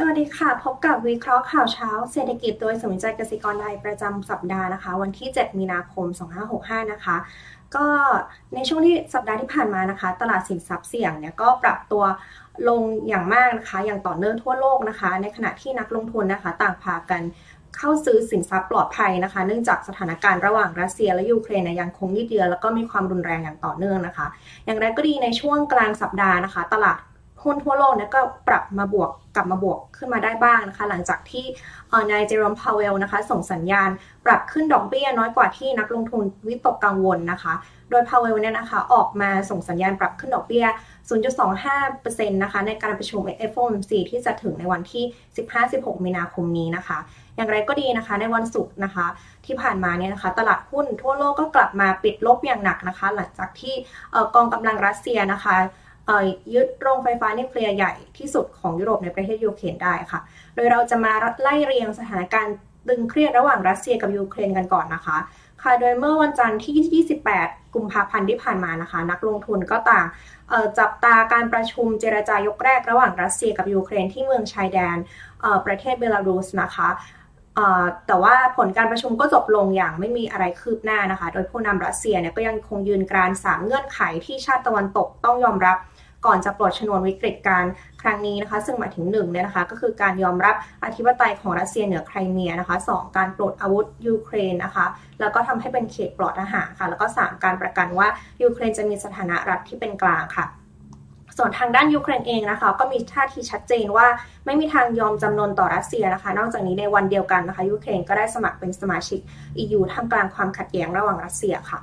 สวัสดีค่ะ พบกับวิเคราะห์ข่าวเช้าเศรษฐกิจโดยสมิใจกสิกรไทยประจำสัปดาห์นะคะ วันที่ 7 มีนาคม 2565 นะคะ ก็ในช่วงที่สัปดาห์ที่ผ่านมานะคะ ตลาดสินทรัพย์เสี่ยงเนี่ยก็ปรับตัวลงอย่างมากนะคะ อย่างต่อเนื่องทั่วโลกนะคะ ในขณะที่นักลงทุนนะคะ ต่างพากันเข้าซื้อสินทรัพย์ปลอดภัยนะคะ เนื่องจากสถานการณ์ระหว่างรัสเซียและยูเครนยังคงยืดเยื้อแล้วก็มีความรุนแรงอย่างต่อเนื่องนะคะ อย่างไรก็ดีในช่วงกลางสัปดาห์นะคะ ตลาด หุ้นทั่วโลกเนี่ยก็ปรับมาบวกกลับมาบวกขึ้นมาได้บ้างนะคะ หลังจากที่นายเจอร์มพาวเวลนะคะ ส่งสัญญาณปรับขึ้นดอกเบี้ยน้อยกว่าที่นักลงทุนวิตกกังวลนะคะ โดยพาวเวลเนี่ยนะคะออกมาส่งสัญญาณปรับขึ้นดอกเบี้ย 0.25%นะคะในการประชุม FOMC ที่จะถึงในวันที่ 15-16 มีนาคมนี้นะคะ อย่างไรก็ดีนะคะในวันศุกร์นะคะ ที่ผ่านมาเนี่ยนะคะ ตลาดหุ้นทั่วโลกก็กลับมาปิดลบอย่างหนักนะคะ หลังจากที่กองกำลังรัสเซียนะคะ ยึดโรงไฟฟ้านิวเคลียร์ใหญ่ที่สุดของยุโรปในประเทศยูเครนได้ค่ะ โดยเราจะมาไล่เรียงสถานการณ์ตึงเครียดระหว่างรัสเซียกับยูเครนกันก่อนนะคะ ค่ะ โดยเมื่อวันจันทร์ที่ 28 กุมภาพันธ์ที่ผ่านมานะคะ นักลงทุนก็ต่างจับตาการประชุมเจรจายกแรกระหว่างรัสเซียกับยูเครนที่เมืองชายแดนประเทศเบลารุสนะคะแต่ว่าผลการประชุมก็จบลงอย่างไม่มีอะไรคืบหน้านะคะ โดยผู้นำรัสเซียเนี่ยก็ยังคงยืนกรานสามเงื่อนไขที่ชาติตะวันตกต้องยอมรับ ก่อนจะปลดชนวนวิกฤตการครั้งนี้นะคะ ซึ่งหมายถึงหนึ่งเนี่ยนะคะ ก็คือการยอมรับอธิปไตยของรัสเซียเหนือไครเมียนะคะ 2 การปลดอาวุธยูเครนนะคะ แล้วก็ทำให้เป็นเขตปลอดทหารค่ะ แล้วก็ 3 การประกันว่ายูเครนจะมีสถานะรัฐที่เป็นกลางค่ะส่วนทางด้านยูเครนเองนะคะก็มีท่าทีชัดเจนว่าไม่มีทางยอมจำนนต่อรัสเซียนะคะ นอกจากนี้ในวันเดียวกันนะคะยูเครนก็ได้สมัครเป็นสมาชิก EU ท่ามกลางความขัดแย้งระหว่างรัสเซียค่ะ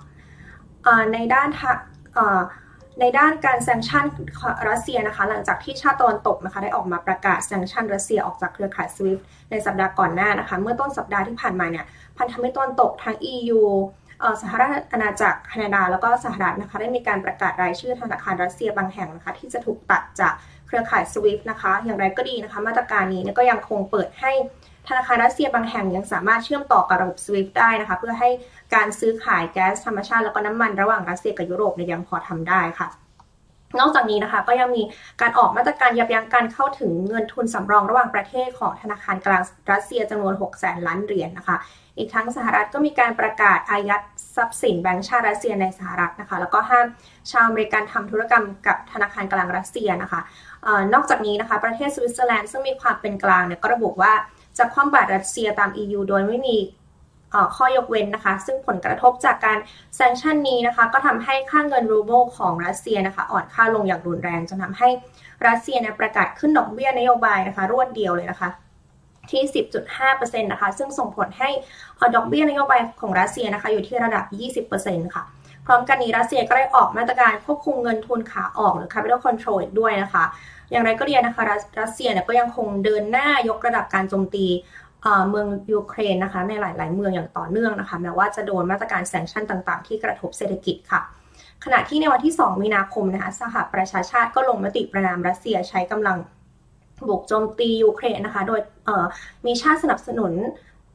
ในด้าน ในด้านการ sanction รัสเซียนะคะ หลังจากที่ชาติตะวันตกนะคะ ได้ออกมาประกาศ sanction รัสเซียออกจากเครือข่าย SWIFT ในสัปดาห์ก่อนหน้านะคะ เมื่อต้นสัปดาห์ที่ผ่านมาเนี่ยพันธมิตรตะวันตกทั้ง EU สหราชอาณาจักรแคนาดาแล้วก็สหรัฐนะคะ ได้มีการประกาศรายชื่อธนาคารรัสเซียบางแห่งนะคะ ที่จะถูกตัดจากเครือข่าย SWIFT นะคะ อย่างไรก็ดีนะคะ มาตรการนี้ก็ยังคงเปิดให้ ธนาคารรัสเซียบางแห่งยังสามารถเชื่อมต่อกับระบบ SWIFT ได้นะคะ เพื่อให้การซื้อขายแก๊สธรรมชาติแล้วก็น้ำมันระหว่างรัสเซียกับยุโรปเนี่ยยังพอทำได้ค่ะนอกจากนี้นะคะก็ยังมีการออกมาตรการยับยั้งการเข้าถึงเงินทุนสำรองระหว่างประเทศของธนาคารกลางรัสเซียจำนวน6แสนล้านเหรียญนนะคะ อีกทั้งสหรัฐก็มีการประกาศอายัดทรัพย์สินแบงก์ชาติรัสเซียในสหรัฐนะคะ แล้วก็ห้ามชาวอเมริกันทำธุรกรรมกับธนาคารกลางรัสเซียนะคะนอกจากนี้นะคะประเทศสวิตเซอร์แลนด์ซึ่งมีความเป็นกลางเนี่ยก็ระบุว่า จะคว่ำบาตรรัสเซียตาม EU โดยไม่มีข้อยกเว้นนะคะ ซึ่งผลกระทบจากการ sanction นี้นะคะ ก็ทำให้ค่าเงินรูเบิลของรัสเซียนะคะ อ่อนค่าลงอย่างรุนแรงจนทำให้รัสเซียเนี่ยประกาศขึ้นดอกเบี้ยนโยบายนะคะ รวดเดียวเลยนะคะ ที่ 10.5%นะคะ ซึ่งส่งผลให้ดอกเบี้ยนโยบายของรัสเซียนะคะ อยู่ที่ระดับ 20%ค่ะ พร้อมกันนี้รัสเซียก็ได้ออกมาตรการควบคุมเงินทุนขาออกหรือ capital control ด้วยนะคะ อย่างไรก็ดีนะคะรัสเซียเนี่ยก็ยังคงเดินหน้ายกระดับการโจมตีเมืองยูเครนนะคะในหลาย ๆ เมืองอย่างต่อเนื่องนะคะแม้ว่าจะโดนมาตรการ sanction ต่าง ๆ ที่กระทบเศรษฐกิจค่ะ ขณะที่ในวันที่ 2 มีนาคมนะคะสหประชาชาติก็ลงมติประณามรัสเซียใช้กำลังบุกโจมตียูเครนนะคะ โดยมีชาติสนับสนุน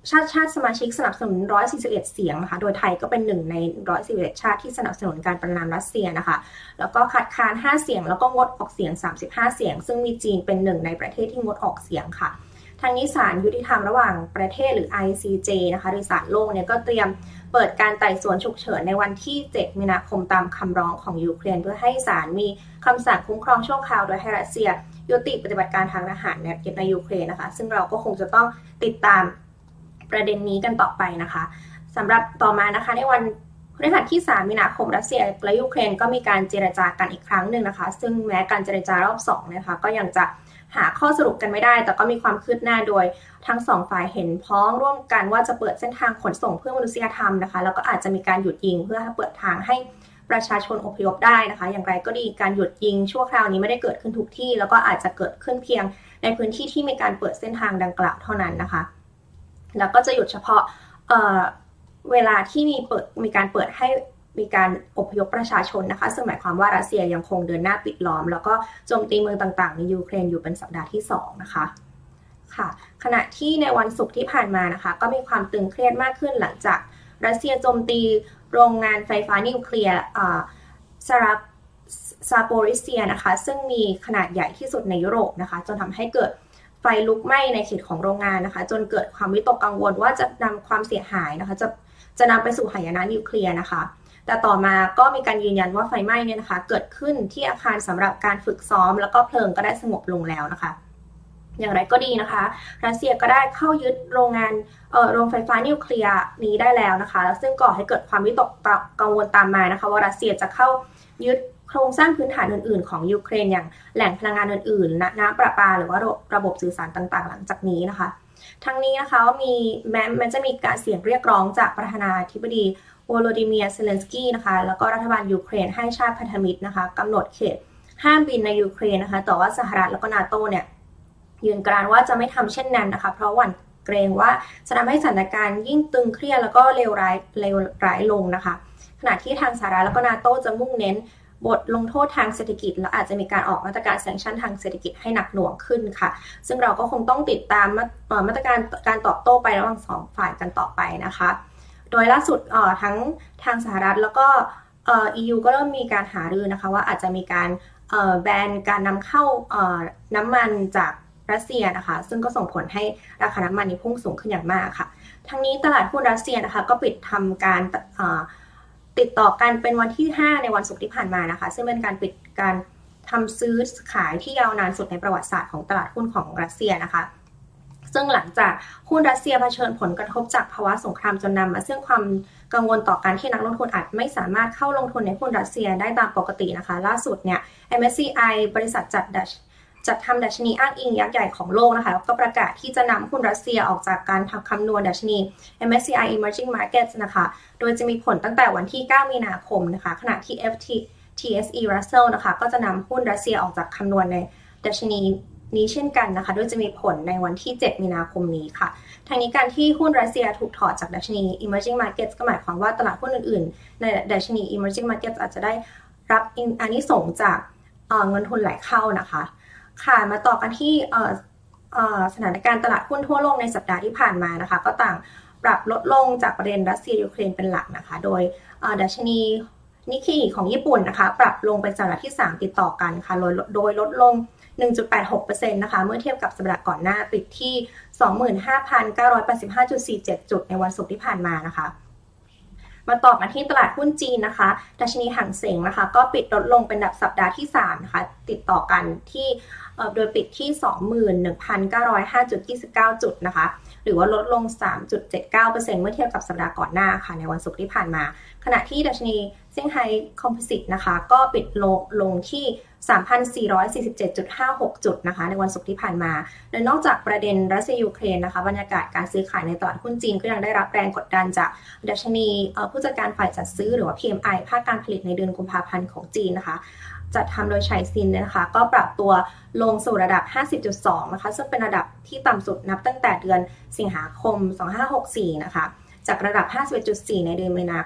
ชาติชาติสมาชิกสนับสนุน 141 เสียงนะคะ โดยไทยก็เป็นหนึ่งใน 141 ชาติที่สนับสนุนการประณามรัสเซียนะคะ แล้วก็ขัดค้าน 5 เสียง แล้วก็งดออกเสียง 35 เสียง ซึ่งมีจีนเป็นหนึ่งในประเทศที่งดออกเสียงค่ะ ทางนี้ศาลยุติธรรมระหว่างประเทศหรือ ICJ นะคะหรือศาลโลกเนี่ยก็เตรียมเปิดการไต่สวนฉุกเฉินในวันที่ 7 มีนาคมตามคำร้องของยูเครน เพื่อให้ศาลมีคำสั่งคุ้มครองชั่วคราวโดยให้รัสเซีย ยุติปฏิบัติการทางทหารในยูเครนนะคะ ซึ่งเราก็คงจะต้องติดตาม ประเด็นนี้กันต่อไปนะคะสำหรับต่อมานะคะในวันพฤหัสที่ 3 มีนาคมรัสเซียและยูเครนก็มีการเจรจากันอีกครั้งหนึ่งนะคะ ซึ่งแม้การเจรจารอบ2นะคะก็ยังจะหาข้อสรุปกันไม่ได้ แต่ก็มีความคืบหน้าโดยทั้งสองฝ่ายเห็นพ้องร่วมกันว่าจะเปิดเส้นทางขนส่งเพื่อมนุษยธรรมนะคะ แล้วก็อาจจะมีการหยุดยิงเพื่อเปิดทางให้ประชาชนอพยพได้นะคะ อย่างไรก็ดีการหยุดยิงชั่วคราวนี้ไม่ได้เกิดขึ้นทุกที่ แล้วก็อาจจะเกิดขึ้นเพียงในพื้นที่ที่มีการเปิดเส้นทางดังกล่าวเท่านั้นนะคะ แล้วก็จะหยุดเฉพาะเเวลาที่มีเปิดมีการเปิดให้มีการอพยพประชาชนนะคะ ซึ่งหมายความว่ารัสเซียยังคงเดินหน้าปิดล้อม แล้วก็โจมตีเมืองต่างๆ ในยูเครนอยู่เป็นสัปดาห์ที่ 2 นะคะค่ะ ขณะที่ในวันศุกร์ที่ผ่านมานะคะ ก็มีความตึงเครียดมากขึ้นหลังจากรัสเซียโจมตีโรงงานไฟฟ้านิวเคลียร์ซาราซาโปริเซียนะคะ ซึ่งมีขนาดใหญ่ที่สุดในยุโรปนะคะ จนทำให้เกิด ไฟลุกไหม้ในเขตของโรงงานนะคะ จนเกิดความวิตกกังวลว่าจะนำความเสียหายนะคะ จะจะนำไปสู่หายนะนิวเคลียร์นะคะ แต่ต่อมาก็มีการยืนยันว่าไฟไหม้เนี่ยนะคะ เกิดขึ้นที่อาคารสำหรับการฝึกซ้อม แล้วก็เพลิงก็ได้สงบลงแล้วนะคะอย่างไรก็ดีนะคะ รัสเซียก็ได้เข้ายึดโรงงานโรงไฟฟ้านิวเคลียร์นี้ได้แล้วนะคะ ซึ่งก่อให้เกิดความวิตกกังวลตามมานะคะ ว่ารัสเซียจะเข้ายึด โครงสร้างพื้นฐานอื่น ๆ ของยูเครนอย่างแหล่งพลังงานอื่นๆน้ำประปาหรือว่าระบบสื่อสารต่างๆ หลังจากนี้นะคะ ทั้งนี้นะคะมีแม้มันจะมีการเสียงเรียกร้องจากประธานาธิบดีโวโลดีมีร์ เซเลนสกีนะคะแล้วก็รัฐบาลยูเครนให้ชาติพันธมิตรนะคะกำหนดเขตห้ามบินในยูเครนนะคะแต่ว่าสหรัฐแล้วก็นาโตเนี่ยยืนกรานว่าจะไม่ทำเช่นนั้นนะคะ เพราะหวั่นเกรงว่าจะทำให้สถานการณ์ยิ่งตึงเครียดแล้วก็เลวร้ายเลวร้ายลงนะคะ ขณะที่ทางสหรัฐแล้วก็นาโตจะมุ่งเน้น บทลงโทษทางเศรษฐกิจ และอาจจะมีการออกมาตรการแซงชั่นทางเศรษฐกิจให้หนักหน่วงขึ้นค่ะ ซึ่งเราก็คงต้องติดตามมาตรการการตอบโต้ไประหว่างสองฝ่ายกันต่อไปนะคะ โดยล่าสุดทั้งทางสหรัฐแล้วก็ EU ก็เริ่มมีการหารือนะคะว่าอาจจะมีการแบนการนำเข้าน้ำมันจากรัสเซียนะคะ ซึ่งก็ส่งผลให้ราคาน้ำมันนี้พุ่งสูงขึ้นอย่างมากค่ะ ทั้งนี้ตลาดหุ้นรัสเซียนะคะ ก็ปิดทำการ ติดต่อกันเป็นวันที่ 5 ในวันศุกร์ที่ผ่านมานะคะ ซึ่งเป็นการปิดการทำซื้อขายที่ยาวนานสุดในประวัติศาสตร์ของตลาดหุ้นของรัสเซียนะคะ ซึ่งหลังจากหุ้นรัสเซียเผชิญผลกระทบจากภาวะสงครามจนนำมาซึ่งความกังวลต่อการที่นักลงทุนอาจไม่สามารถเข้าลงทุนในหุ้นรัสเซียได้ตามปกตินะคะ ล่าสุดเนี่ย MSCI บริษัทจัดดัช จัดทำดัชนีอ้างอิงยักษ์ใหญ่ของโลกนะคะแล้วก็ประกาศที่จะนำหุ้นรัสเซียออกจากการทำคำนวณดัชนี MSCI Emerging Markets นะคะ โดยจะมีผลตั้งแต่วันที่ 9 มีนาคมนะคะ ขณะที่ FT TSE Russell นะคะ ก็จะนำหุ้นรัสเซียออกจากคำนวณในดัชนีนี้เช่นกันนะคะ โดยจะมีผลในวันที่ 7 มีนาคมนี้ค่ะ ทางนี้การที่หุ้นรัสเซียถูกถอดจากดัชนี Emerging Markets ก็หมายความว่าตลาดหุ้นอื่นๆ ในดัชนี Emerging Markets อาจจะได้รับอันนี้ส่งจากเงินทุนไหลเข้านะคะ ค่ะมาต่อกันที่สถานการณ์ตลาดหุ้นทั่วโลกในสัปดาห์ที่ผ่านมานะคะ ก็ต่างปรับลดลงจากประเด็นรัสเซียยูเครนเป็นหลักนะคะ โดยดัชนีนิกเกิของญี่ปุ่นนะคะ ปรับลงเป็นสัปดาห์ที่ 3 ติดต่อกันค่ะโดยโดยลดลง 1.86%นะคะ เมื่อเทียบกับสัปดาห์ก่อนหน้าปิดที่ 25,985.47 จุดในวันศุกร์ที่ผ่านมานะคะ มาต่อกันที่ตลาดหุ้นจีนนะคะดัชนีห่างเสงนะคะ ก็ปิดลดลงเป็นดับสัปดาห์ที่3นะคะ ติดต่อกันที่โดยปิดที่ 21,905.29 จุดนะคะ หรือว่าลดลง 3.79%เมื่อเทียบกับสัปดาห์ก่อนหน้าค่ะ ในวันศุกร์ที่ผ่านมา ขณะที่ดัชนีเซี่ยงไฮ้คอมโพสิตนะคะ ก็ปิดลงลงที่ 3,447.56 จุดนะคะ ในวันศุกร์ที่ผ่านมาโดยนอกจากประเด็นรัสเซียยูเครนนะคะ บรรยากาศการซื้อขายในตลาดหุ้นจีนก็ยังได้รับแรงกดดันจากดัชนีผู้จัดการฝ่ายจัดซื้อหรือว่า PMI ภาคการผลิตในเดือนกุมภาพันธ์ของจีนนะคะ จัดทำโดยชัยซินนะคะ ก็ปรับตัวลงสู่ระดับ 50.2 นะคะ ซึ่งเป็นระดับที่ต่ำสุดนับตั้งแต่เดือนสิงหาคม 2564 นะคะ จากระดับ 51.4 ในเดือนมีนา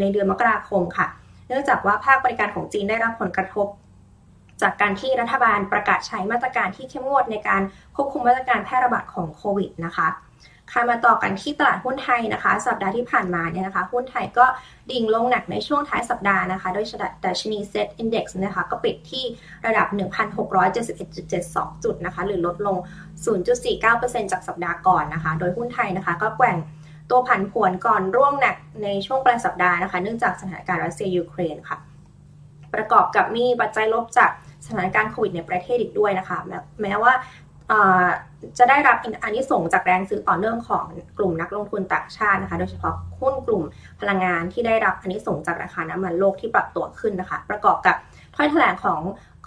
ในเดือนมกราคมค่ะ เนื่องจากว่าภาคบริการของจีนได้รับผลกระทบ จากการที่รัฐบาลประกาศใช้มาตรการที่เข้มงวดในการควบคุมมาตรการแพร่ระบาดของโควิดนะคะ ค่ะมาต่อกันที่ตลาดหุ้นไทยนะคะ สัปดาห์ที่ผ่านมาเนี่ยนะคะ หุ้นไทยก็ดิ่งลงหนักในช่วงท้ายสัปดาห์นะคะ โดยดัชนีเซ็ตอินดี x นะคะก็ปิดที่ระดับ 1,671.72 จุดนะคะ หรือลดลง 0.49%จากสัปดาห์ก่อนนะคะ โดยหุ้นไทยนะคะ ก็แกว่งตัวผันผวนก่อนร่วงหนักในช่วงปลายสัปดาห์นะคะ เนื่องจากสถานการณ์รัสเซียยูเครนค่ะ ประกอบกับมีปัจจัยลบจากสถานการณ์โควิดในประเทศอีกด้วยนะคะ แม้ว่า จะได้รับอันนี้ส่งจากแรงซื้อต่อเนื่องของกลุ่มนักลงทุนต่างชาตินะคะ โดยเฉพาะหุ้นกลุ่มพลังงานที่ได้รับอานิสงส์จากราคาน้ำมันโลกที่ปรับตัวขึ้นนะคะ ประกอบกับถ้อยแถลงของ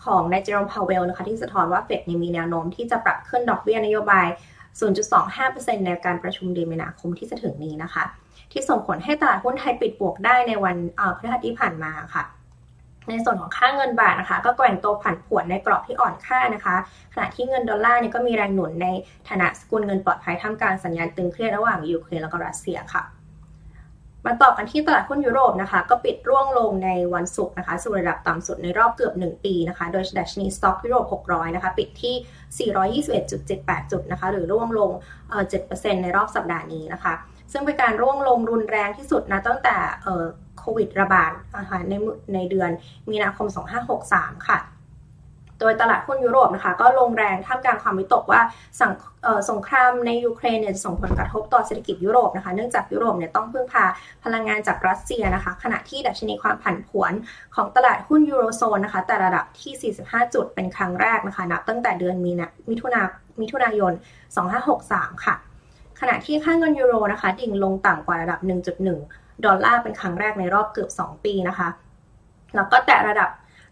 ของนายเจอโรมพาวเวลนะคะที่สะท้อนว่าเฟดมีแนวโน้มที่จะปรับขึ้นดอกเบี้ยนโยบาย 0.25%ในการประชุมเดือนมีนาคมที่จะถึงนี้นะคะ ที่ส่งผลให้ตลาดหุ้นไทยปิดบวกได้ในวันพฤหัสที่ผ่านมาค่ะ ในส่วนของค่าเงินบาทนะคะ ก็แกว่งตัวผันผวนในกรอบที่อ่อนค่านะคะ ขณะที่เงินดอลลาร์นี่ก็มีแรงหนุนในฐานะสกุลเงินปลอดภัยท่ามกลางสัญญาณตึงเครียดระหว่างยูเครนแล้วก็รัสเซียค่ะมาต่อกันที่ตลาดหุ้นยุโรปนะคะ ก็ปิดร่วงลงในวันศุกร์นะคะสู่ระดับต่ำสุดในรอบเกือบ 1 ปีนะคะ โดยดัชนีสต็อกยุโรป 600 นะคะ ปิดที่ 421.78 จุดนะคะ หรือร่วงลง 7%ในรอบสัปดาห์นี้นะคะ ซึ่งเป็นการร่วงลงรุนแรงที่สุดนะตั้งแต่ โควิดระบาดนะคะในในเดือนมีนาคม 2563 ค่ะ โดยตลาดหุ้นยุโรปนะคะ ก็ลงแรงท่ามกลางความวิตกว่าสงครามในยูเครนเนี่ยส่งผลกระทบต่อเศรษฐกิจยุโรปนะคะ เนื่องจากยุโรปเนี่ยต้องพึ่งพาพลังงานจากรัสเซียนะคะ ขณะที่ดัชนีความผันผวนของตลาดหุ้นยูโรโซนนะคะ แตะระดับที่ 45 จุดเป็นครั้งแรกนะคะ นับตั้งแต่เดือนมีนามิถุนามิถุนายน 2563 ค่ะ ขณะที่ค่าเงินยูโรนะคะ ดิ่งลงต่ำกว่าระดับ 1.1 ดอลลาร์เป็นครั้งแรกในรอบเกือบ 2 ปีนะคะ แล้วก็แตะระดับ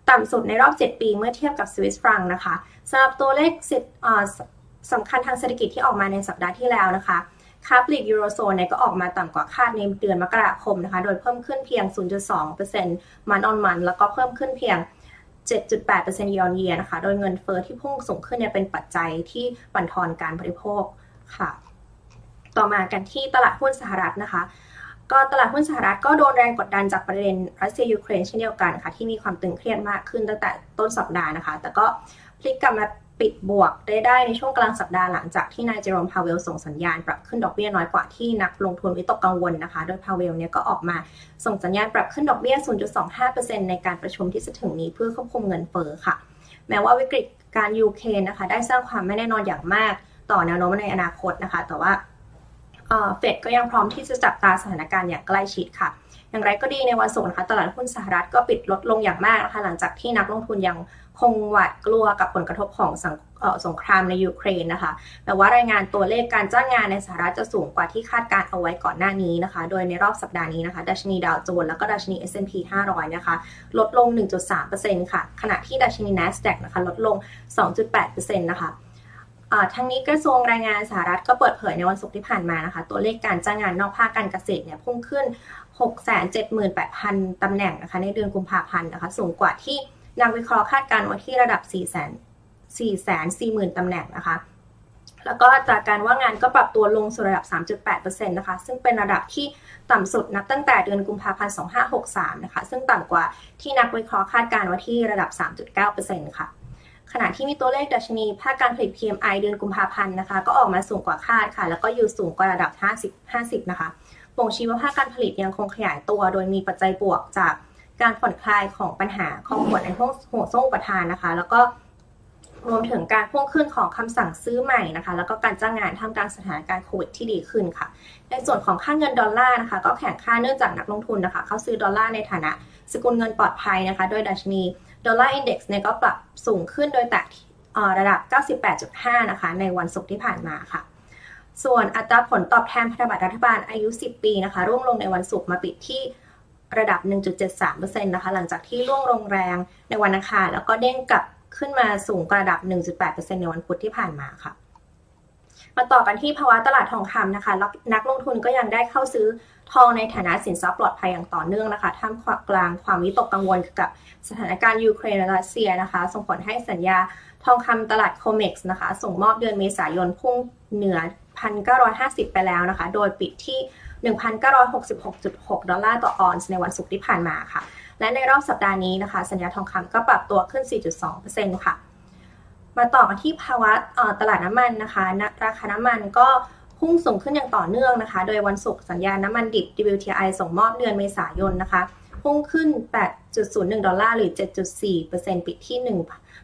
ต่ำสุดในรอบ 7 ปีเมื่อเทียบกับสวิสฟรังก์นะคะสำหรับตัวเลขสำคัญทางเศรษฐกิจที่ออกมาในสัปดาห์ที่แล้วนะคะค้าปลีกยูโรโซนเนี่ยก็ออกมาต่ำกว่าคาดในเดือนมกราคมนะคะ โดยเพิ่มขึ้นเพียง 0.2% month on month แล้วก็เพิ่มขึ้นเพียง 7.8%ยอนเยียนะคะ โดยเงินเฟ้อที่พุ่งสูงขึ้นเนี่ยเป็นปัจจัยที่บั่นทอนการบริโภคค่ะ ต่อมากันที่ตลาดหุ้นสหรัฐนะคะ ก็ตลาดหุ้นสหรัฐก็โดนแรงกดดันจากประเด็นรัสเซียยูเครนเช่นเดียวกันค่ะที่มีความตึงเครียดมากขึ้นตั้งแต่ต้นสัปดาห์นะคะ แต่ก็พลิกกลับมาปิดบวกได้ได้ในช่วงกลางสัปดาห์หลังจากที่นายเจอโรมพาวเวลส่งสัญญาณปรับขึ้นดอกเบี้ยน้อยกว่าที่นักลงทุนวิตกกังวลนะคะ โดยพาวเวลเนี่ยก็ออกมาส่งสัญญาณปรับขึ้นดอกเบี้ย 0.25%ในการประชุมที่จะถึงนี้เพื่อควบคุมเงินเฟ้อค่ะ แม้ว่าวิกฤตการยูเครนนะคะ ได้สร้างความไม่แน่นอนอย่างมากต่อแนวโน้มในอนาคตนะคะ แต่ว่า เฟดก็ยังพร้อมที่จะจับตาสถานการณ์อย่างใกล้ชิดค่ะ อย่างไรก็ดีในวันศุกร์นะคะตลาดหุ้นสหรัฐก็ปิดลดลงอย่างมากนะคะหลังจากที่นักลงทุนยังคงหวาดกลัวกับผลกระทบของสงครามในยูเครนนะคะแต่ว่ารายงานตัวเลขการจ้างงานในสหรัฐจะสูงกว่าที่คาดการเอาไว้ก่อนหน้านี้นะคะ โดยในรอบสัปดาห์นี้นะคะดัชนีดาวโจนส์แล้วก็ดัชนี S&P 500 นะคะ ลดลง 1.3%ค่ะ ขณะที่ดัชนี NASDAQ นะคะ ลดลง 2.8%นะคะ ทั้งนี้กระทรวงแรงงานสหรัฐก็เปิดเผยในวันศุกร์ที่ผ่านมานะคะ ตัวเลขการจ้างงานนอกภาคการเกษตรเนี่ยพุ่งขึ้น 678,000 ตำแหน่งนะคะในเดือนกุมภาพันธ์นะคะสูงกว่าที่นักวิเคราะห์คาดการณ์ไว้ที่ระดับ440,000 ตำแหน่งนะคะ แล้วก็จากการว่างงานก็ปรับตัวลงสู่ระดับ 3.8%นะคะ ซึ่งเป็นระดับที่ต่ำสุดนับตั้งแต่เดือนกุมภาพันธ์ 2563 นะคะ ซึ่งต่ำกว่าที่นักวิเคราะห์คาดการณ์ไว้ที่ระดับ 3.9%ค่ะ ขณะที่มีตัวเลขดัชนีภาคการผลิต PMI เดือนกุมภาพันธ์นะคะ ก็ออกมาสูงกว่าคาดค่ะ แล้วก็อยู่สูงกว่าระดับ 50 50 นะคะบ่งชี้ว่าภาคการผลิตยังคงขยายตัว โดยมีปัจจัยบวกจากการผ่อนคลายของปัญหาของผลในห้องหัวโซ่ประทานนะคะ แล้วก็รวมถึงการพุ่งขึ้นของคำสั่งซื้อใหม่นะคะ แล้วก็การจ้างงานท่ามกลางสถานการณ์โควิดที่ดีขึ้นค่ะ ในส่วนของค่าเงินดอลลาร์นะคะ ก็แข่งค่าเนื่องจากนักลงทุนนะคะ เขาซื้อดอลลาร์ในฐานะสกุลเงินปลอดภัยนะคะ โดยดัชนี ดอลลาร์อินเด็กซ์เนี่ยก็ปรับสูงขึ้นโดยแตะระดับ 98.5 นะคะ ในวันศุกร์ที่ผ่านมาค่ะ ส่วนอัตราผลตอบแทนพันธบัตรรัฐบาลอายุ 10 ปีนะคะ ร่วงลงในวันศุกร์มาปิดที่ระดับ 1.73%นะคะ หลังจากที่ร่วงลงแรงในวันอังคารแล้วก็เด้งกลับขึ้นมาสูงกระดับ 1.8%ในวันพุธที่ผ่านมาค่ะ มาต่อกันที่ภาวะตลาดทองคำนะคะนักลงทุนก็ยังได้เข้าซื้อทองในฐานะสินทรัพย์ปลอดภัยอย่างต่อเนื่องนะคะท่ามกลางความวิตกกังวลกับสถานการณ์ยูเครนและรัสเซียนะคะ ส่งผลให้สัญญาทองคำตลาดโคเม็กซ์นะคะ ส่งมอบเดือนเมษายนพุ่งเหนือ 1,950 ไปแล้วนะคะ โดยปิดที่ 1,966.6 ดอลลาร์ต่อออนซ์ในวันศุกร์ที่ผ่านมาค่ะ และในรอบสัปดาห์นี้นะคะ สัญญาทองคำก็ปรับตัวขึ้น 4.2%ค่ะ มาต่อกันที่ภาวะตลาดน้ำมันนะคะ ราคาน้ำมันก็พุ่งสูงขึ้นอย่างต่อเนื่องนะคะ โดยวันศุกร์สัญญาน้ำมันดิบ WTI ส่งมอบเดือนเมษายนนะคะ พุ่งขึ้น 8.01 ดอลลาร์หรือ 7.4%ปิดที่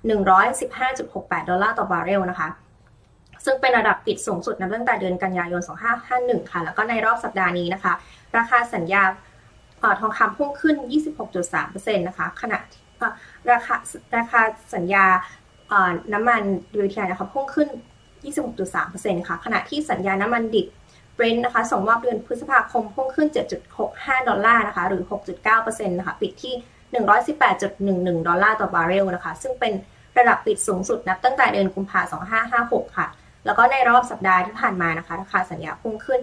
115.68 ดอลลาร์ต่อบาร์เรลนะคะ ซึ่งเป็นระดับปิดสูงสุดนับตั้งแต่เดือนกันยายน 2551 ค่ะ แล้วก็ในรอบสัปดาห์นี้นะคะ ราคาสัญญาทองคำพุ่งขึ้น 26.3%นะคะ ขณะราคาราคาสัญญา น้ำมัน WTI นะคะพุ่งขึ้น 26.3%ค่ะ ขณะที่สัญญาน้ำมันดิบเบรนท์นะคะส่งมอบเดือนพฤษภาคมพุ่งขึ้น 7.65 ดอลลาร์นะคะ หรือ 6.9%นะคะ ปิดที่ 118.11 ดอลลาร์ต่อบาร์เรลนะคะ ซึ่งเป็นระดับปิดสูงสุดนับตั้งแต่เดือนกุมภาพันธ์2556 ค่ะ แล้วก็ในรอบสัปดาห์ที่ผ่านมานะคะ ราคาสัญญาพุ่งขึ้น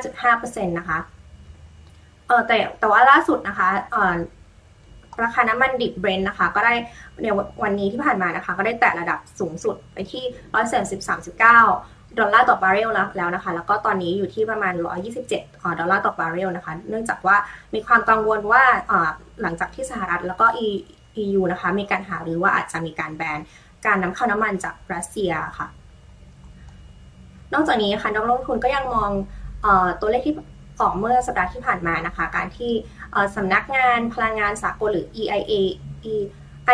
25.5%นะคะ เออแต่แต่ว่าล่าสุดนะคะเออ ราคาน้ำมันดิบเบรนท์นะคะ ก็ได้ในวันนี้ที่ผ่านมานะคะ ก็ได้แตะระดับสูงสุดไปที่133.9ดอลลาร์ต่อบาร์เรลแล้วนะคะ แล้วก็ตอนนี้อยู่ที่ประมาณ 127ดอลลาร์ต่อบาร์เรลนะคะ เนื่องจากว่ามีความกังวลว่าหลังจากที่สหรัฐแล้วก็ EU นะคะ มีการหารือว่าอาจจะมีการแบนการนำเข้าน้ำมันจากรัสเซียค่ะ นอกจากนี้ค่ะนักลงทุนก็ยังมองอตัวเลขที่ออกเมื่อสัปดาห์ที่ผ่านมานะคะ การที่ สำนักงานพลังงานสากลหรือ EIA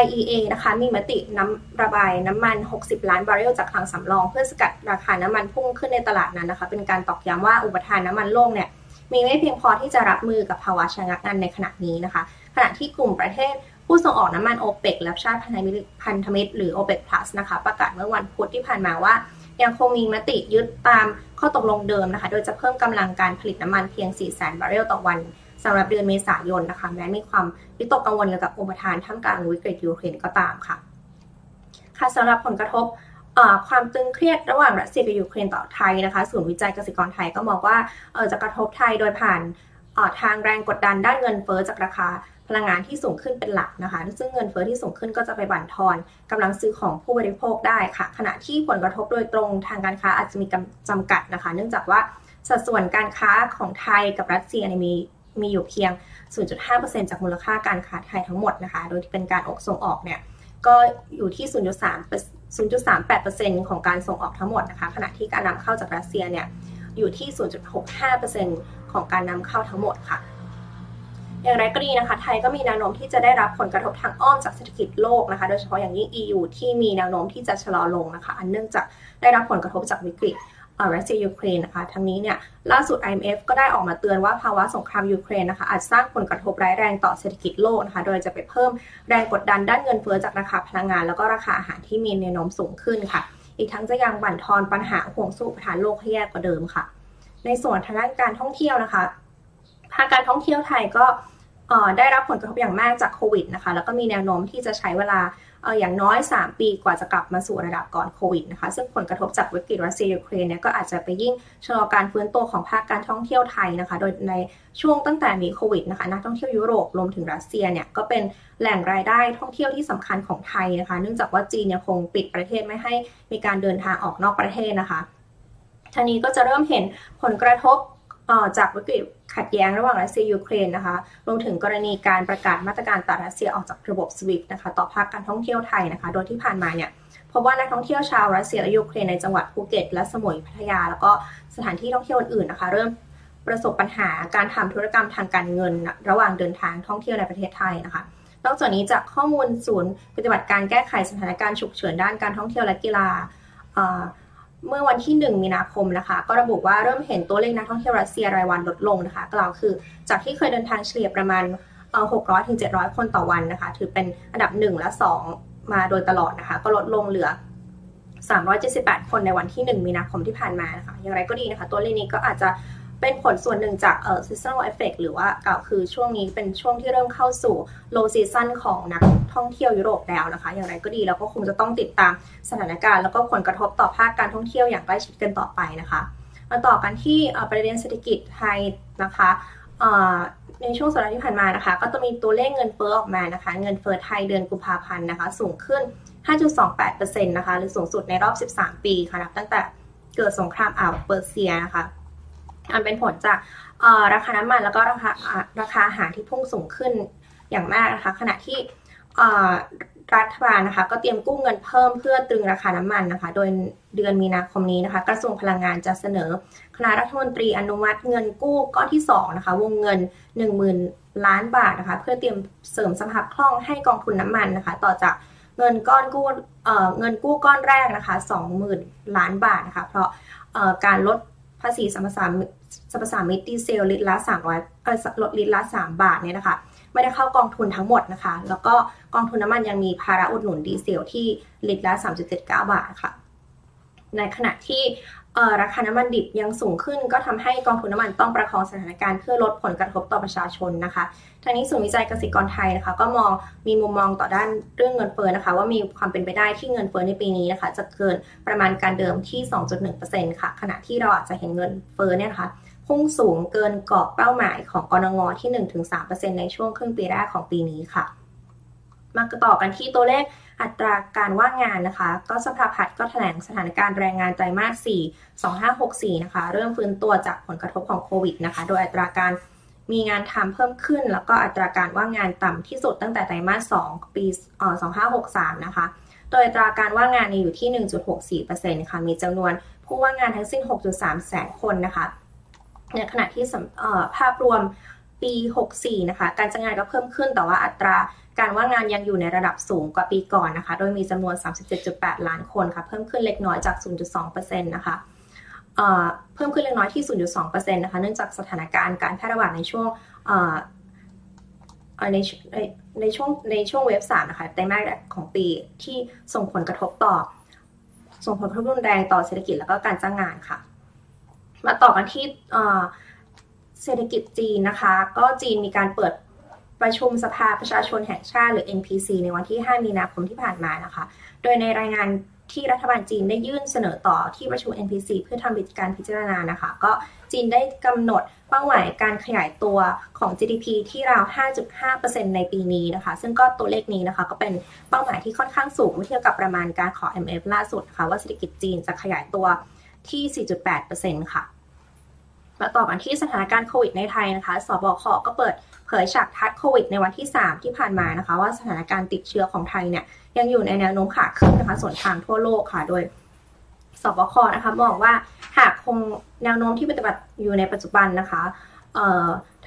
IEA นะคะมีมติน้ำระบายน้ำมัน 60 ล้านบาร์เรลจากคลังสำรอง เพื่อสกัดราคาน้ำมันพุ่งขึ้นในตลาดนั้นนะคะ เป็นการตอกย้ำว่าอุปทานน้ำมันโลกเนี่ยมีไม่เพียงพอที่จะรับมือกับภาวะชะงักงันในขณะนี้นะคะ ขณะที่กลุ่มประเทศผู้ส่งออกน้ำมันโอเปกและชาติพันธมิตรพันธมิตรหรือโอเปกพลัสนะคะ ประกาศเมื่อวันพุธที่ผ่านมาว่า ยังคงมีมติยึดตามข้อตกลงเดิมนะคะ โดยจะเพิ่มกำลังการผลิตน้ำมันเพียง 4 0 0 0 0 0 บาร์เรลต่อวัน สำหรับเดือนเมษายนนะคะ แม้มีความวิตกกังวลเกี่ยวกับอุปทานท่ามกลางวิกฤตยูเครนก็ตามค่ะ ค่ะสำหรับผลกระทบความตึงเครียดระหว่างรัสเซียกับยูเครนต่อไทยนะคะศูนย์วิจัยเกษตรกรไทยก็มองว่าจะกระทบไทยโดยผ่านทางแรงกดดันด้านเงินเฟ้อจากราคาพลังงานที่สูงขึ้นเป็นหลักนะคะ ซึ่งเงินเฟ้อที่สูงขึ้นก็จะไปบั่นทอนกำลังซื้อของผู้บริโภคได้ค่ะ ขณะที่ผลกระทบโดยตรงทางการค้าอาจจะมีจำกัดนะคะ เนื่องจากว่าสัดส่วนการค้าของไทยกับรัสเซียมี มีอยู่เพียง 0.5%จากมูลค่าการค้าไทยทั้งหมดนะคะ โดยที่เป็นการออกส่งออกเนี่ยก็อยู่ที่ 0.3 0.38%ของการส่งออกทั้งหมดนะคะ ขณะที่การนำเข้าจากรัสเซียเนี่ยอยู่ที่ 0.65%ของการนำเข้าทั้งหมดค่ะ อย่างไรก็ดีนะคะ ไทยก็มีแนวโน้มที่จะได้รับผลกระทบทางอ้อมจากเศรษฐกิจโลกนะคะ โดยเฉพาะอย่างยิ่ง EU ที่มีแนวโน้มที่จะชะลอลงนะคะ อันเนื่องจากได้รับผลกระทบจากวิกฤต รัสเซียยูเครนนะคะทั้งนี้เนี่ยล่าสุด IMF ก็ได้ออกมาเตือนว่าภาวะสงครามยูเครนนะคะอาจสร้างผลกระทบร้ายแรงต่อเศรษฐกิจโลกนะคะโดยจะไปเพิ่มแรงกดดันด้านเงินเฟ้อจากราคาพลังงาน แล้วก็ราคาอาหารที่มีแนวโน้มสูงขึ้นค่ะ อีกทั้งจะยังบั่นทอนปัญหาห่วงโซ่อุปทานโลกให้แย่กว่าเดิมค่ะ ในส่วนทางด้านการท่องเที่ยวนะคะภาคการท่องเที่ยวไทยก็ ได้รับผลกระทบอย่างมากจากโควิดนะคะ แล้วก็มีแนวโน้มที่จะใช้เวลาอย่างน้อย 3 ปีกว่าจะกลับมาสู่ระดับก่อนโควิดนะคะ ซึ่งผลกระทบจากวิกฤตรัสเซียยูเครนเนี่ยก็อาจจะไปยิ่งชะลอการฟื้นตัวของภาคการท่องเที่ยวไทยนะคะ โดยในช่วงตั้งแต่มีโควิดนะคะนักท่องเที่ยวยุโรปรวมถึงรัสเซียเนี่ยก็เป็นแหล่งรายได้ท่องเที่ยวที่สำคัญของไทยนะคะ เนื่องจากว่าจีนยังคงปิดประเทศไม่ให้มีการเดินทางออกนอกประเทศนะคะทีนี้ก็จะเริ่มเห็นผลกระทบจากวิกฤต ขัดแย้งระหว่างรัสเซียยูเครนนะคะ รวมถึงกรณีการประกาศมาตรการตัดรัสเซียออกจากระบบสวิฟต์นะคะ ต่อภาคการท่องเที่ยวไทยนะคะ โดยที่ผ่านมาเนี่ยพบว่านักท่องเที่ยวชาวรัสเซียและยูเครนในจังหวัดภูเก็ต และสมุยพัทยา แล้วก็สถานที่ท่องเที่ยวอื่นๆนะคะ เริ่มประสบปัญหาการทำธุรกรรมทางการเงิน ระหว่างเดินทางท่องเที่ยวในประเทศไทยนะคะ นอกจากนี้จากข้อมูลศูนย์ ปฏิบัติการแก้ไขสถานการณ์ฉุกเฉินด้านการท่องเที่ยวและกีฬา เมื่อวันที่ 1 มีนาคมนะคะ ก็ระบุว่าเริ่มเห็นตัวเลขนักท่องเที่ยวรัสเซียรายวันลดลงนะคะ กล่าวคือจากที่เคยเดินทางเฉลี่ยประมาณ 600ถึง700 คนต่อวันนะคะ ถือเป็นอันดับ 1 และ 2 มาโดยตลอดนะคะ ก็ลดลงเหลือ 378 คนในวันที่ 1 มีนาคมที่ผ่านมานะคะอย่างไรก็ดีนะคะ ตัวเลขนี้ก็อาจจะ เป็นผลส่วนหนึ่งจากเอ่อ seasonal effect หรือว่ากล่าคือช่วงนี้เป็นช่วงที่เริ่มเข้าสู่ low season ของนักท่องเที่ยวยุโรปแล้วนะคะ อย่างไรก็ดีเราก็คงจะต้องติดตามสถานการณ์ แล้วก็ผลกระทบต่อภาคการท่องเที่ยวอย่างใกล้ชิดกันต่อไปนะคะมาต่อกันที่ประเด็นเศรษฐกิจไทยนะคะในช่วงสัปดาห์ที่ผ่านมานะคะ ก็จะมีตัวเลขเงินเฟ้อออกมานะคะ เงินเฟ้อไทยเดือนกุมภาพันธ์นะคะ สูงขึ้น 5.28%นะคะ หรือสูงสุดในรอบ 13 ปีค่ะนับตั้งแต่เกิดสงครามอ่าวเปอร์เซียนะคะ อันเป็นผลจากราคาน้ำมันแล้วก็ราคาราคาอาหารที่พุ่งสูงขึ้นอย่างมากนะคะ ขณะที่รัฐบาลนะคะ ก็เตรียมกู้เงินเพิ่มเพื่อตรึงราคาน้ำมันนะคะ โดยเดือนมีนาคมนี้นะคะ กระทรวงพลังงานจะเสนอ คณะรัฐมนตรีอนุมัติเงินกู้ก้อนที่2นะคะ วงเงิน 10,000 ล้านบาทนะคะ เพื่อเตรียมเสริมสภาพคล่องให้กองทุนน้ำมันนะคะ ต่อจากเงินก้อนกู้เงินกู้ก้อนแรกนะคะ 20,000 ล้านบาทนะคะ เพราะการลดาษีสัมปทานสัมปทามิตรดีเซลลิตรละ300เออลดลิตรละ 3 บาทเนี่ยนะคะไม่ได้เข้ากองทุนทั้งหมดนะคะ แล้วก็กองทุนน้ำมันยังมีภาระอุดหนุนดีเซลที่ลิตรละ 3.79 บาทค่ะ ในขณะที่ ราคาน้ำมันดิบยังสูงขึ้น ก็ทำให้กองทุนน้ำมันต้องประคองสถานการณ์เพื่อลดผลกระทบต่อประชาชนนะคะทางนี้ศูนย์วิจัยเกษตรกรไทยนะคะ ก็มองมีมุมมองต่อด้านเรื่องเงินเฟ้อนะคะ ว่ามีความเป็นไปได้ที่เงินเฟ้อในปีนี้นะคะ จะเกินประมาณการเดิมที่ 2.1%ค่ะ ขณะที่เราอาจจะเห็นเงินเฟ้อเนี่ยนะคะพุ่งสูงเกินกรอบเป้าหมายของกรงงที่ 1-3%ในช่วงครึ่งปีแรกของปีนี้ค่ะ มาต่อกันที่ตัวเลข อัตราการว่างงานนะคะ ก็สภาพัฒน์ก็แถลงสถานการณ์แรงงานไตรมาส 4 2564 นะคะ เริ่มฟื้นตัวจากผลกระทบของโควิดนะคะ โดยอัตราการมีงานทำเพิ่มขึ้น แล้วก็อัตราการว่างงานต่ำที่สุดตั้งแต่ไตรมาส 2 ปี2563 นะคะ โดยอัตราการว่างงานอยู่ที่ 1.64%ค่ะ มีจำนวนผู้ว่างงานทั้งสิ้น 6.3 แสนคนนะคะ ในขณะที่ภาพรวม 64 นะคะ การจ้างงานก็เพิ่มขึ้นแต่ว่าอัตราการว่างงานยังอยู่ในระดับสูงกว่าปีก่อนนะคะ โดยมีจำนวน 37.8 ล้านคนค่ะ เพิ่มขึ้นเล็กน้อยจาก 0.2%นะคะเพิ่มขึ้นเล็กน้อยที่ 0.2%นะคะ เนื่องจากสถานการณ์การแพร่ระบาดในช่วงในในช่วงในช่วงเว็บสามนะคะไตรมาสของปีที่ส่งผลกระทบต่อ ส่งผลกระทบรุนแรงต่อเศรษฐกิจแล้วก็การจ้างงานค่ะ มาต่อกันที่ เศรษฐกิจจีนนะคะ ก็จีนมีการเปิดประชุมสภาประชาชนแห่งชาติหรือ NPC ในวันที่ 5 มีนาคมที่ผ่านมานะคะ โดยในรายงานที่รัฐบาลจีนได้ยื่นเสนอต่อที่ประชุม NPC เพื่อทำการพิจารณานะคะ ก็จีนได้กำหนดเป้าหมายการขยายตัวของ GDP ที่ราว 5.5%ในปีนี้นะคะ ซึ่งก็ตัวเลขนี้นะคะ ก็เป็นเป้าหมายที่ค่อนข้างสูงเมื่อเทียบกับประมาณการของ IMF ล่าสุดะค่ะว่าเศรษฐกิจจีนจะขยายตัวที่ 4.8%ค่ะ มาต่อกันที่สถานการณ์โควิดในไทยนะคะ สบค ก็เปิดเผยฉากทัดโควิดในวันที่ 3 ที่ผ่านมานะคะ ว่าสถานการณ์ติดเชื้อของไทยเนี่ยยังอยู่ในแนวโน้มขาขึ้นนะคะสวนทางทั่วโลกค่ะ โดยศบค นะคะมองว่าหากคงแนวโน้มที่ปฏิบัติอยู่ในปัจจุบันนะคะ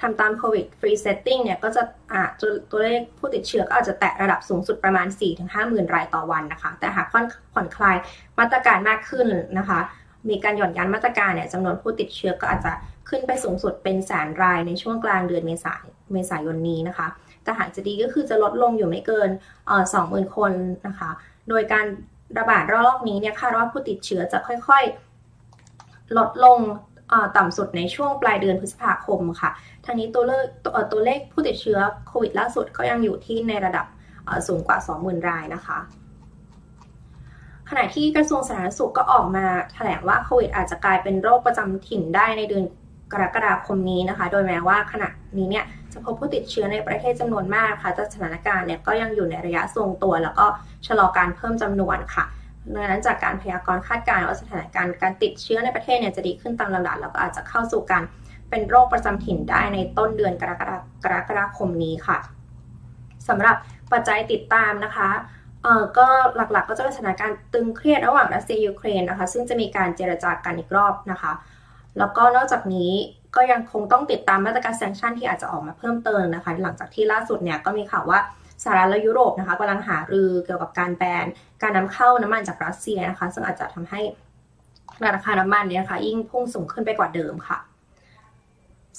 ทำตาม COVID Free Setting เนี่ยก็จะอาจตัวเลขผู้ติดเชื้อก็อาจจะแตะระดับสูงสุดประมาณ 4-5 หมื่นรายต่อวันนะคะ แต่หากผ่อนคลายมาตรการมากขึ้นนะคะ มีการหย่อนยานมาตรการเนี่ยจำนวนผู้ติดเชื้อก็อาจจะขึ้นไปสูงสุดเป็นแสนรายในช่วงกลางเดือนเมษายเมษายนนี้นะคะ แต่หากจะดีก็คือจะลดลงอยู่ไม่เกินสองหมื่นคนนะคะ โดยการระบาดรอบนี้เนี่ยคาดว่าผู้ติดเชื้อจะค่อยๆ ลดลงต่ำสุดในช่วงปลายเดือนพฤษภาคมค่ะ ทางนี้ตัวเลขตัวเลขผู้ติดเชื้อโควิดล่าสุดก็ยังอยู่ที่ในระดับสูงกว่า 20,000 รายนะคะ ขณะที่กระทรวงสาธารณสุขก็ออกมาแถลงว่าโควิดอาจจะกลายเป็นโรคประจำถิ่นได้ในเดือนกรกฎาคมนี้นะคะ โดยแม้ว่าขณะนี้เนี่ยจะพบผู้ติดเชื้อในประเทศจำนวนมากค่ะแต่สถานการณ์เนี่ยก็ยังอยู่ในระยะทรงตัว แล้วก็ชะลอการเพิ่มจำนวนค่ะดังนั้นจากการพยากรณ์คาดการณ์ว่าสถานการณ์การติดเชื้อในประเทศเนี่ยจะดีขึ้นตามลำดับแล้วก็อาจจะเข้าสู่การเป็นโรคประจำถิ่นได้ในต้นเดือนกรกฎากรกฎาคมนี้ค่ะสำหรับปัจจัยติดตามนะคะ เออก็หลักๆก็จะเป็นสถานการณ์ตึงเครียดระหว่างรัสเซียยูเครนนะคะ ซึ่งจะมีการเจรจากันอีกรอบนะคะ แล้วก็นอกจากนี้ก็ยังคงต้องติดตามมาตรการแซงชั่นที่อาจจะออกมาเพิ่มเติมนะคะ หลังจากที่ล่าสุดเนี่ยก็มีข่าวว่าสหรัฐและยุโรปนะคะกำลังหารือเกี่ยวกับการแบนการนำเข้าน้ำมันจากรัสเซียนะคะ ซึ่งอาจจะทำให้ราคาน้ำมันเนี่ยนะคะยิ่งพุ่งสูงขึ้นไปกว่าเดิมค่ะ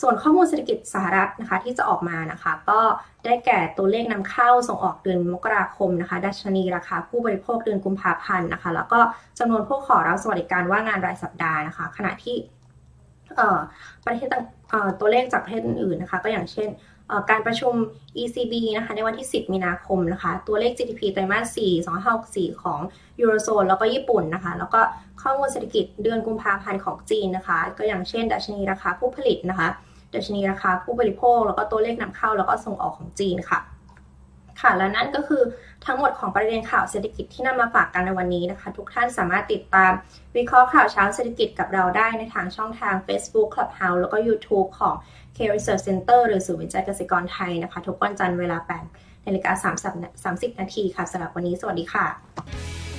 ส่วนข้อมูลเศรษฐกิจสหรัฐนะคะที่จะออกมานะคะ ก็ได้แก่ตัวเลขนำเข้าส่งออกเดือนมกราคมนะคะ ดัชนีราคาผู้บริโภคเดือนกุมภาพันธ์นะคะ แล้วก็จำนวนผู้ขอรับสวัสดิการว่างงานรายสัปดาห์นะคะ ขณะที่ประเทศตัวเลขจากประเทศอื่นนะคะ ก็อย่างเช่น การประชุม ECB นะคะในวันที่ 10 มีนาคมนะคะตัวเลข GDP ไตรมาส 4 2564 ของยูโรโซนแล้วก็ญี่ปุ่นนะคะแล้วก็ข้อมูลเศรษฐกิจเดือนกุมภาพันธ์ของจีนนะคะก็อย่างเช่น ดัชนีราคาผู้ผลิตนะคะดัชนีราคาผู้บริโภค แล้วก็ตัวเลขนำเข้าแล้วก็ส่งออกของจีนค่ะ ค่ะ และนั่นก็คือทั้งหมดของประเด็นข่าวเศรษฐกิจที่นำมาฝากกันในวันนี้นะคะ ทุกท่านสามารถติดตามวิเคราะห์ข่าวเช้าเศรษฐกิจกับเราได้ในทางช่องทาง Facebook Clubhouse แล้วก็ YouTube ของ K Research Center หรือศูนย์วิจัยเกษตรกรไทยนะคะ ทุกวันจันทร์เวลา8นาฬิกา30นาทีค่ะสำหรับวันนี้สวัสดีค่ะ